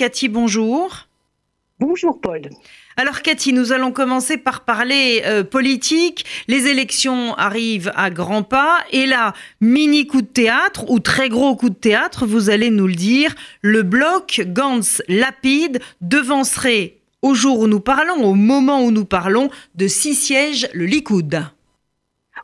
Cathy, bonjour. Bonjour Paul. Alors Cathy, nous allons commencer par parler euh, politique. Les élections arrivent à grands pas et là, mini coup de théâtre ou très gros coup de théâtre, vous allez nous le dire, le bloc Gantz-Lapide devancerait au jour où nous parlons, au moment où nous parlons, de six sièges le Likoud.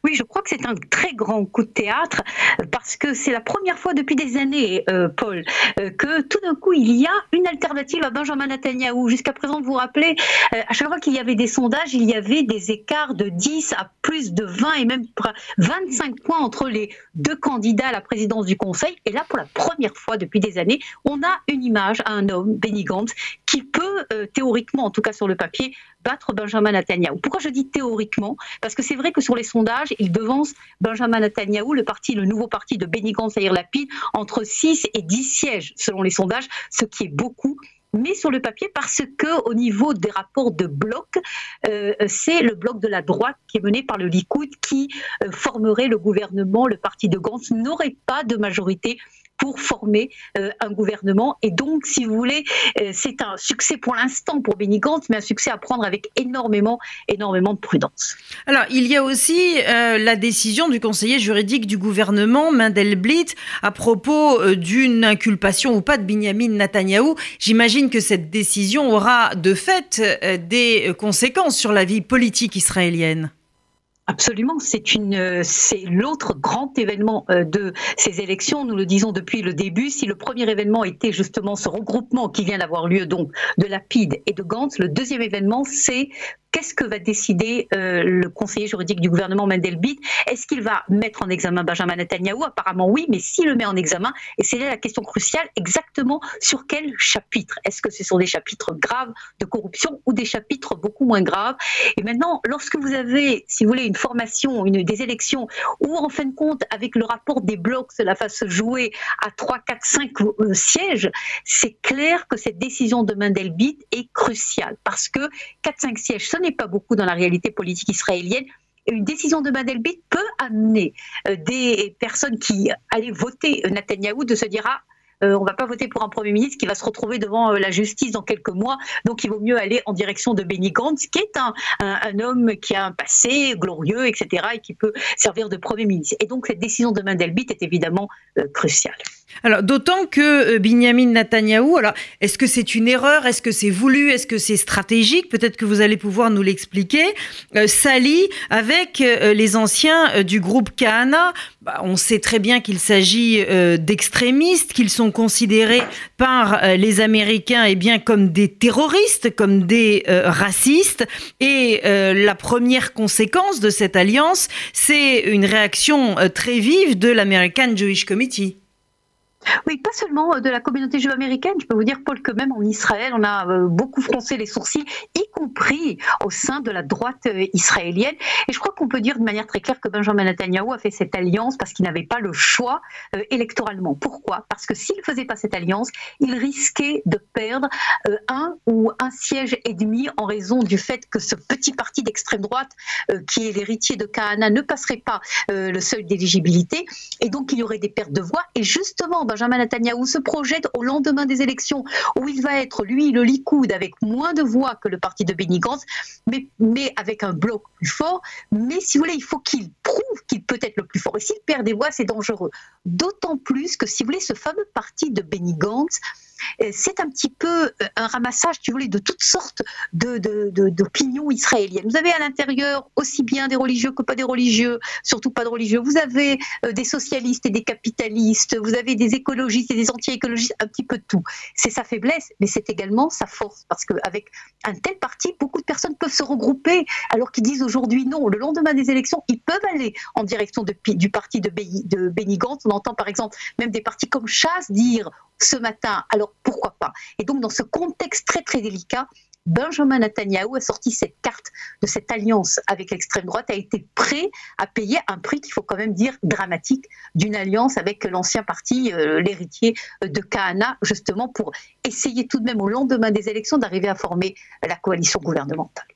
Oui, je crois que c'est un très grand coup de théâtre parce que c'est la première fois depuis des années, euh, Paul, euh, que tout d'un coup il y a une alternative à Benjamin Netanyahu. Jusqu'à présent, vous vous rappelez, euh, à chaque fois qu'il y avait des sondages, il y avait des écarts de 10 à plus de 20 et même 25 points entre les deux candidats à la présidence du Conseil. Et là, pour la première fois depuis des années, on a une image à un homme, Benny Gantz, qui peut théoriquement, en tout cas sur le papier, battre Benjamin Netanyahu. Pourquoi je dis théoriquement? Parce que c'est vrai que sur les sondages, il devance Benjamin Netanyahu, le parti, le nouveau parti de Benny Gantz Lapide, entre 6 et 10 sièges selon les sondages, ce qui est beaucoup mais sur le papier parce que au niveau des rapports de bloc, euh, c'est le bloc de la droite qui est mené par le Likoud qui euh, formerait le gouvernement. Le parti de Gantz n'aurait pas de majorité pour former euh, un gouvernement. Et donc, si vous voulez, euh, c'est un succès pour l'instant pour Benny Gantz, mais un succès à prendre avec énormément, énormément de prudence. Alors, il y a aussi euh, la décision du conseiller juridique du gouvernement, Mendelblit, à propos d'une inculpation ou pas de Benjamin Netanyahou. J'imagine que cette décision aura de fait des conséquences sur la vie politique israélienne. Absolument, c'est une, c'est l'autre grand événement euh, de ces élections. Nous le disons depuis le début. Si le premier événement était justement ce regroupement qui vient d'avoir lieu donc de Lapide et de Gantz, le deuxième événement c'est Qu'est-ce que va décider euh, le conseiller juridique du gouvernement Mendelbit Est-ce qu'il va mettre en examen Benjamin Netanyahu? Apparemment oui, mais s'il le met en examen, et c'est là la question cruciale, exactement sur quel chapitre? Est-ce que ce sont des chapitres graves de corruption ou des chapitres beaucoup moins graves? Et maintenant, lorsque vous avez, si vous voulez, une formation, une, des élections, où en fin de compte, avec le rapport des blocs, cela va se jouer à 3, 4, 5 sièges, c'est clair que cette décision de Mendelbit est cruciale, parce que 4-5 sièges, ce n'est pas beaucoup dans la réalité politique israélienne. Une décision de Mandelbit peut amener euh, des personnes qui allaient voter Netanyahou de se dire ah, euh, on ne va pas voter pour un Premier ministre qui va se retrouver devant euh, la justice dans quelques mois. Donc il vaut mieux aller en direction de Benny Gantz, qui est un, homme qui a un passé glorieux, etc., et qui peut servir de Premier ministre. Et donc cette décision de Mandelbit est évidemment cruciale. Alors, d'autant que euh, Binyamin Netanyahou, alors, est-ce que c'est une erreur? Est-ce que c'est voulu? Est-ce que c'est stratégique? Peut-être que vous allez pouvoir nous l'expliquer. Euh, s'allie avec euh, les anciens du groupe Kahana. Bah, on sait très bien qu'il s'agit d'extrémistes, qu'ils sont considérés par les Américains eh bien, comme des terroristes, comme des racistes. Et la première conséquence de cette alliance, c'est une réaction très vive de l'American Jewish Committee. Oui, pas seulement euh, de la communauté juive américaine. Je peux vous dire, Paul, que même en Israël, on a euh, beaucoup froncé les sourcils, y compris au sein de la droite euh, israélienne. Et je crois qu'on peut dire de manière très claire que Benjamin Netanyahu a fait cette alliance parce qu'il n'avait pas le choix électoralement. Pourquoi? Parce que s'il ne faisait pas cette alliance, il risquait de perdre un ou un siège et demi en raison du fait que ce petit parti d'extrême droite, qui est l'héritier de Kahana, ne passerait pas le seuil d'éligibilité. Et donc, il y aurait des pertes de voix. Et justement, Benjamin Netanyahu se projette au lendemain des élections où il va être, lui, le Likoud, avec moins de voix que le parti de Benny Gantz, mais, mais avec un bloc plus fort. Mais si vous voulez, il faut qu'il prouve qu'il peut être le plus fort. Et s'il perd des voix, c'est dangereux. D'autant plus que, si vous voulez, ce fameux parti de Benny Gantz, c'est un petit peu euh, un ramassage, tu voulais, de toutes sortes d'opinions israéliennes. Vous avez à l'intérieur aussi bien des religieux que pas des religieux, surtout pas de religieux. Vous avez euh, des socialistes et des capitalistes, vous avez des écologistes et des anti-écologistes, un petit peu de tout. C'est sa faiblesse, mais c'est également sa force, parce qu'avec un tel parti, beaucoup de personnes peuvent se regrouper, alors qu'ils disent aujourd'hui non. Le lendemain des élections, ils peuvent aller en direction du parti de, Gantz. On entend par exemple même des partis comme Chasse dire ce matin, alors pourquoi pas? Et donc dans ce contexte très très délicat, Benjamin Netanyahu a sorti cette carte de cette alliance avec l'extrême droite, a été prêt à payer un prix qu'il faut quand même dire dramatique d'une alliance avec l'ancien parti, euh, l'héritier de Kahana, justement pour essayer tout de même au lendemain des élections d'arriver à former la coalition gouvernementale.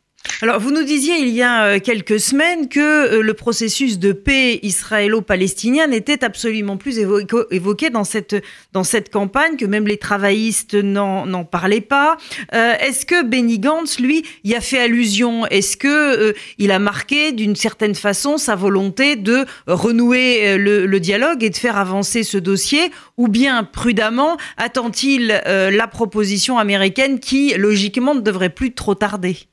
Alors, vous nous disiez il y a euh, quelques semaines que euh, le processus de paix israélo-palestinien n'était absolument plus évoqué dans cette, dans cette campagne, que même les travaillistes n'en parlaient pas. Euh, est-ce que Benny Gantz, lui, y a fait allusion? Est-ce que il a marqué d'une certaine façon sa volonté de renouer le, le, dialogue et de faire avancer ce dossier? Ou bien, prudemment, attend-il la proposition américaine qui, logiquement, ne devrait plus trop tarder?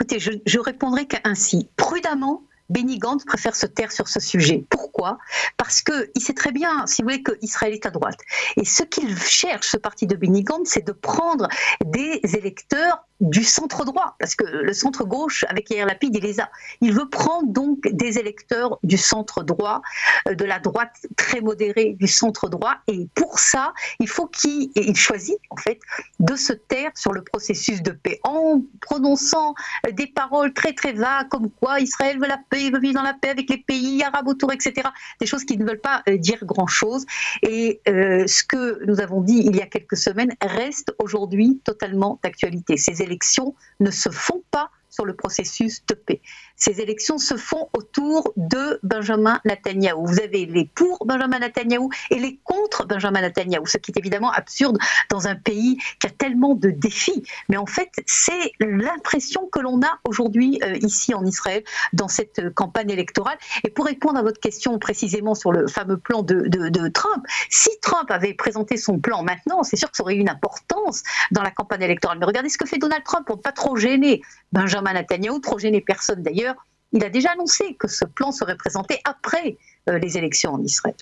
Écoutez, je, répondrai qu'ainsi. Prudemment, Benny Gantz préfère se taire sur ce sujet. Pourquoi? Parce qu'il sait très bien, si vous voulez, qu'Israël est à droite. Et ce qu'il cherche, ce parti de Benny Gantz, c'est de prendre des électeurs du centre droit, parce que le centre gauche, avec Yair Lapide, il les a. Il veut prendre donc des électeurs du centre droit, euh, de la droite très modérée du centre droit, et pour ça, il faut qu'il il choisit en fait de se taire sur le processus de paix en prononçant des paroles très très vagues comme quoi Israël veut la paix, veut vivre dans la paix avec les pays arabes autour, etc. Des choses qui ne veulent pas euh, dire grand chose. Et euh, ce que nous avons dit il y a quelques semaines reste aujourd'hui totalement d'actualité. Ces élections ne se font pas sur le processus de paix. Ces élections se font autour de Benjamin Netanyahou. Vous avez les pour Benjamin Netanyahou et les contre Benjamin Netanyahou, ce qui est évidemment absurde dans un pays qui a tellement de défis. Mais en fait, c'est l'impression que l'on a aujourd'hui euh, ici en Israël dans cette campagne électorale. Et pour répondre à votre question précisément sur le fameux plan de, de Trump, si Trump avait présenté son plan maintenant, c'est sûr que ça aurait eu une importance dans la campagne électorale. Mais regardez ce que fait Donald Trump pour ne pas trop gêner Benjamin Netanyahu, trop gêner personne d'ailleurs il a déjà annoncé que ce plan serait présenté après euh, les élections en Israël.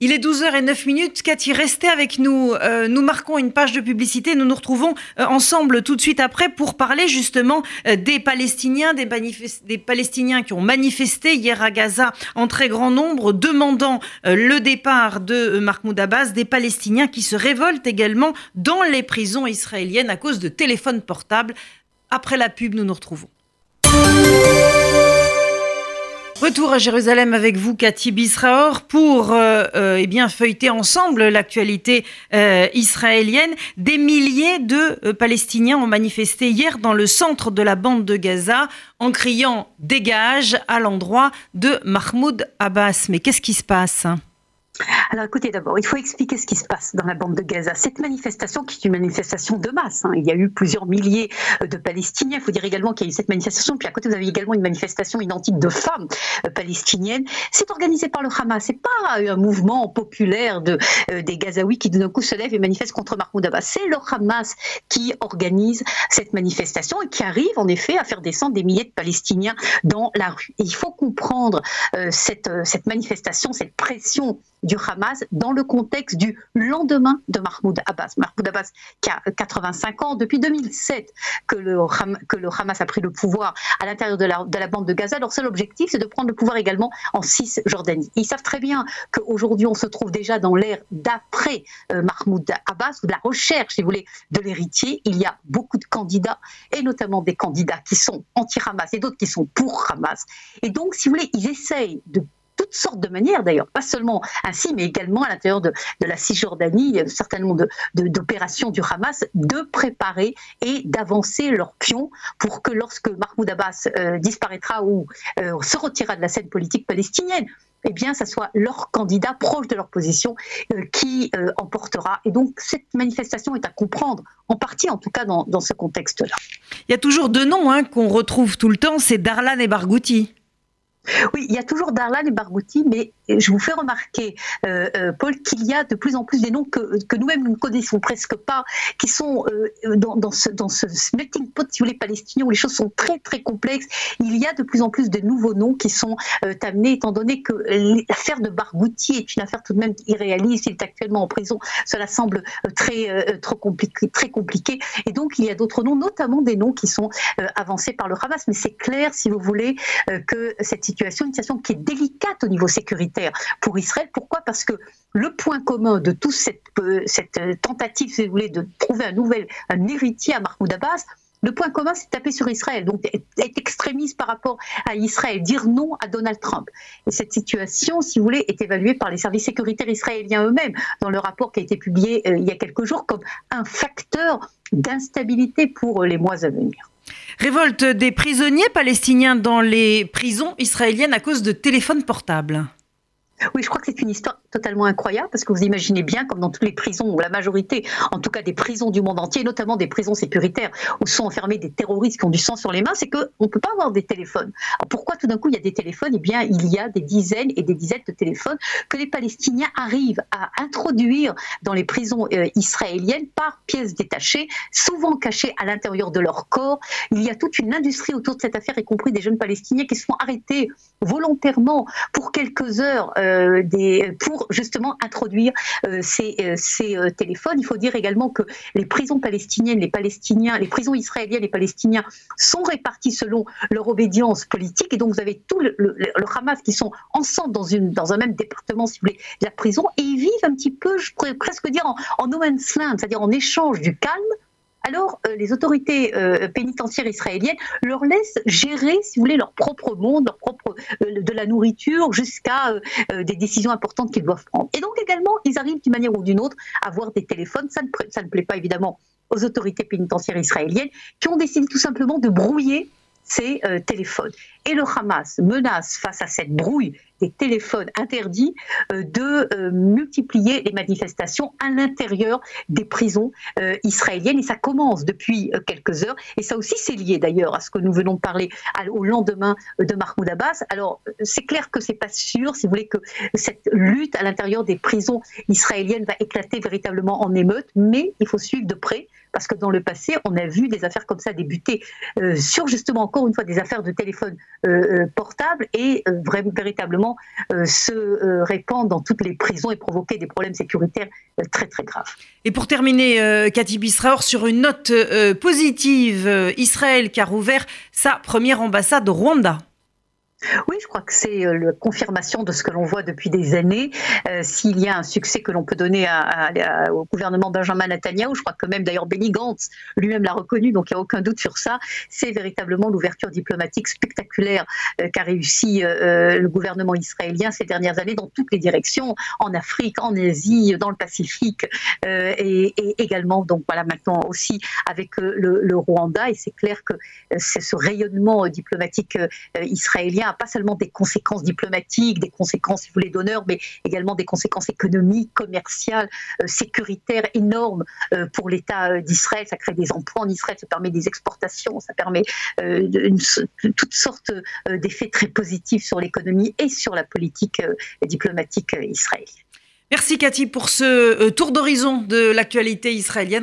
Il est 12h09 minutes. Cathy, restez avec nous. Euh, nous marquons une page de publicité. Nous nous retrouvons euh, ensemble tout de suite après pour parler justement des Palestiniens, des, des, Palestiniens qui ont manifesté hier à Gaza en très grand nombre, demandant le départ de Mahmoud Abbas, des Palestiniens qui se révoltent également dans les prisons israéliennes à cause de téléphones portables. Après la pub, nous nous retrouvons. Retour à Jérusalem avec vous, Cathy Bisraor, pour euh, euh, eh bien feuilleter ensemble l'actualité euh, israélienne. Des milliers de Palestiniens ont manifesté hier dans le centre de la bande de Gaza en criant Dégage à l'endroit de Mahmoud Abbas. Mais qu'est-ce qui se passe? Alors écoutez, d'abord, il faut expliquer ce qui se passe dans la bande de Gaza. Cette manifestation, qui est une manifestation de masse, hein, il y a eu plusieurs milliers euh, de Palestiniens. Il faut dire également qu'il y a eu cette manifestation, puis à côté, vous avez également une manifestation identique de femmes euh, palestiniennes. C'est organisé par le Hamas. C'est pas un mouvement populaire de, euh, des Gazaouis qui d'un coup se lèvent et manifestent contre Mahmoud Abbas. C'est le Hamas qui organise cette manifestation et qui arrive en effet à faire descendre des milliers de Palestiniens dans la rue. Et il faut comprendre cette, cette manifestation, cette pression du Hamas dans le contexte du lendemain de Mahmoud Abbas. Mahmoud Abbas qui a 85 ans, depuis 2007 que le, que le Hamas a pris le pouvoir à l'intérieur de la, de la bande de Gaza. Leur seul objectif, c'est de prendre le pouvoir également en Cisjordanie. Ils savent très bien qu'aujourd'hui, on se trouve déjà dans l'ère d'après euh, Mahmoud Abbas, ou de la recherche, si vous voulez, de l'héritier. Il y a beaucoup de candidats, et notamment des candidats qui sont anti-Hamas et d'autres qui sont pour Hamas. Et donc, si vous voulez, ils essayent de toutes sortes de manières d'ailleurs, pas seulement ainsi, mais également à l'intérieur de, la Cisjordanie, certainement d'opérations du Hamas, de préparer et d'avancer leurs pions pour que lorsque Mahmoud Abbas euh, disparaîtra ou euh, se retirera de la scène politique palestinienne, eh bien, ça soit leur candidat proche de leur position euh, qui emportera. Et donc, cette manifestation est à comprendre, en partie en tout cas dans, ce contexte-là. Il y a toujours deux noms hein, qu'on retrouve tout le temps, c'est Darlan et Barghouti. Oui, il y a toujours Darlan et Barghouti, mais je vous fais remarquer, euh, euh, Paul, qu'il y a de plus en plus des noms que, nous-mêmes nous ne connaissons presque pas, qui sont euh, dans, ce, dans melting pot, si vous voulez, palestinien, où les choses sont très très complexes. Il y a de plus en plus de nouveaux noms qui sont amenés, étant donné que l'affaire de Barghouti est une affaire tout de même irréaliste. Il est actuellement en prison. Cela semble très, trop compliqué, très compliqué. Et donc, il y a d'autres noms, notamment des noms qui sont avancés par le Hamas. Mais c'est clair, si vous voulez, que cette situation, une situation qui est délicate au niveau sécuritaire, pour Israël. Pourquoi? Parce que le point commun de toute cette, euh, cette tentative, si vous voulez, de trouver un nouvel héritier à Mahmoud Abbas, Le point commun, c'est taper sur Israël, donc être extrémiste par rapport à Israël, dire non à Donald Trump. Et cette situation, si vous voulez, est évaluée par les services sécuritaires israéliens eux-mêmes dans le rapport qui a été publié euh, il y a quelques jours comme un facteur d'instabilité pour les mois à venir. Révolte des prisonniers palestiniens dans les prisons israéliennes à cause de téléphones portables. Oui, je crois que c'est une histoire totalement incroyable parce que vous imaginez bien, comme dans toutes les prisons, ou la majorité, en tout cas des prisons du monde entier, notamment des prisons sécuritaires où sont enfermés des terroristes qui ont du sang sur les mains, c'est qu'on ne peut pas avoir des téléphones. Alors pourquoi tout d'un coup il y a des téléphones? Eh bien, il y a des dizaines et des dizaines de téléphones que les Palestiniens arrivent à introduire dans les prisons euh, israéliennes par pièces détachées, souvent cachées à l'intérieur de leur corps. Il y a toute une industrie autour de cette affaire, y compris des jeunes Palestiniens qui se font arrêter volontairement pour quelques heures. Euh, pour justement introduire euh, ces, euh, ces téléphones. Il faut dire également que les prisons palestiniennes, les Palestiniens, les prisons israéliennes et palestiniens sont répartis selon leur obédience politique. Et donc vous avez tout le, le, Hamas qui sont ensemble dans, une, dans un même département, si vous voulez, de la prison. Et ils vivent un petit peu, je pourrais presque dire, en, en no man's land, c'est-à-dire en échange du calme alors euh, les autorités euh, pénitentiaires israéliennes leur laissent gérer, si vous voulez, leur propre monde, leur propre euh, de la nourriture jusqu'à des décisions importantes qu'ils doivent prendre. Et donc également, ils arrivent d'une manière ou d'une autre à avoir des téléphones. Ça ne, ça ne plaît pas évidemment aux autorités pénitentiaires israéliennes qui ont décidé tout simplement de brouiller ces téléphones. Et le Hamas menace face à cette brouille des téléphones interdits euh, de euh, multiplier les manifestations à l'intérieur des prisons euh, israéliennes. Et ça commence depuis quelques heures. Et ça aussi, c'est lié d'ailleurs à ce que nous venons de parler au lendemain de Mahmoud Abbas. Alors, c'est clair que c'est pas sûr, si vous voulez, que cette lutte à l'intérieur des prisons israéliennes va éclater véritablement en émeute, mais il faut suivre de près parce que dans le passé, on a vu des affaires comme ça débuter sur justement encore une fois des affaires de téléphone portable et véritablement euh, se euh, répandre dans toutes les prisons et provoquer des problèmes sécuritaires euh, très très graves. Et pour terminer, Cathy Bisraor, sur une note positive, Israël qui a rouvert sa première ambassade au Rwanda. Oui, je crois que c'est euh, la confirmation de ce que l'on voit depuis des années. Euh, s'il y a un succès que l'on peut donner au gouvernement Benjamin Netanyahu, je crois que même d'ailleurs Benny Gantz lui-même l'a reconnu, donc il n'y a aucun doute sur ça, c'est véritablement l'ouverture diplomatique spectaculaire euh, qu'a réussi le gouvernement israélien ces dernières années dans toutes les directions, en Afrique, en Asie, dans le Pacifique, et, également, donc voilà, maintenant aussi avec le, le Rwanda. Et c'est clair que c'est ce rayonnement diplomatique israélien pas seulement des conséquences diplomatiques, des conséquences, si vous voulez, d'honneur, mais également des conséquences économiques, commerciales, euh, sécuritaires énormes euh, pour l'État euh, d'Israël. Ça crée des emplois en Israël, ça permet des exportations, ça permet toutes sortes d'effets très positifs sur l'économie et sur la politique diplomatique israélienne. Merci Cathy pour ce tour d'horizon de l'actualité israélienne.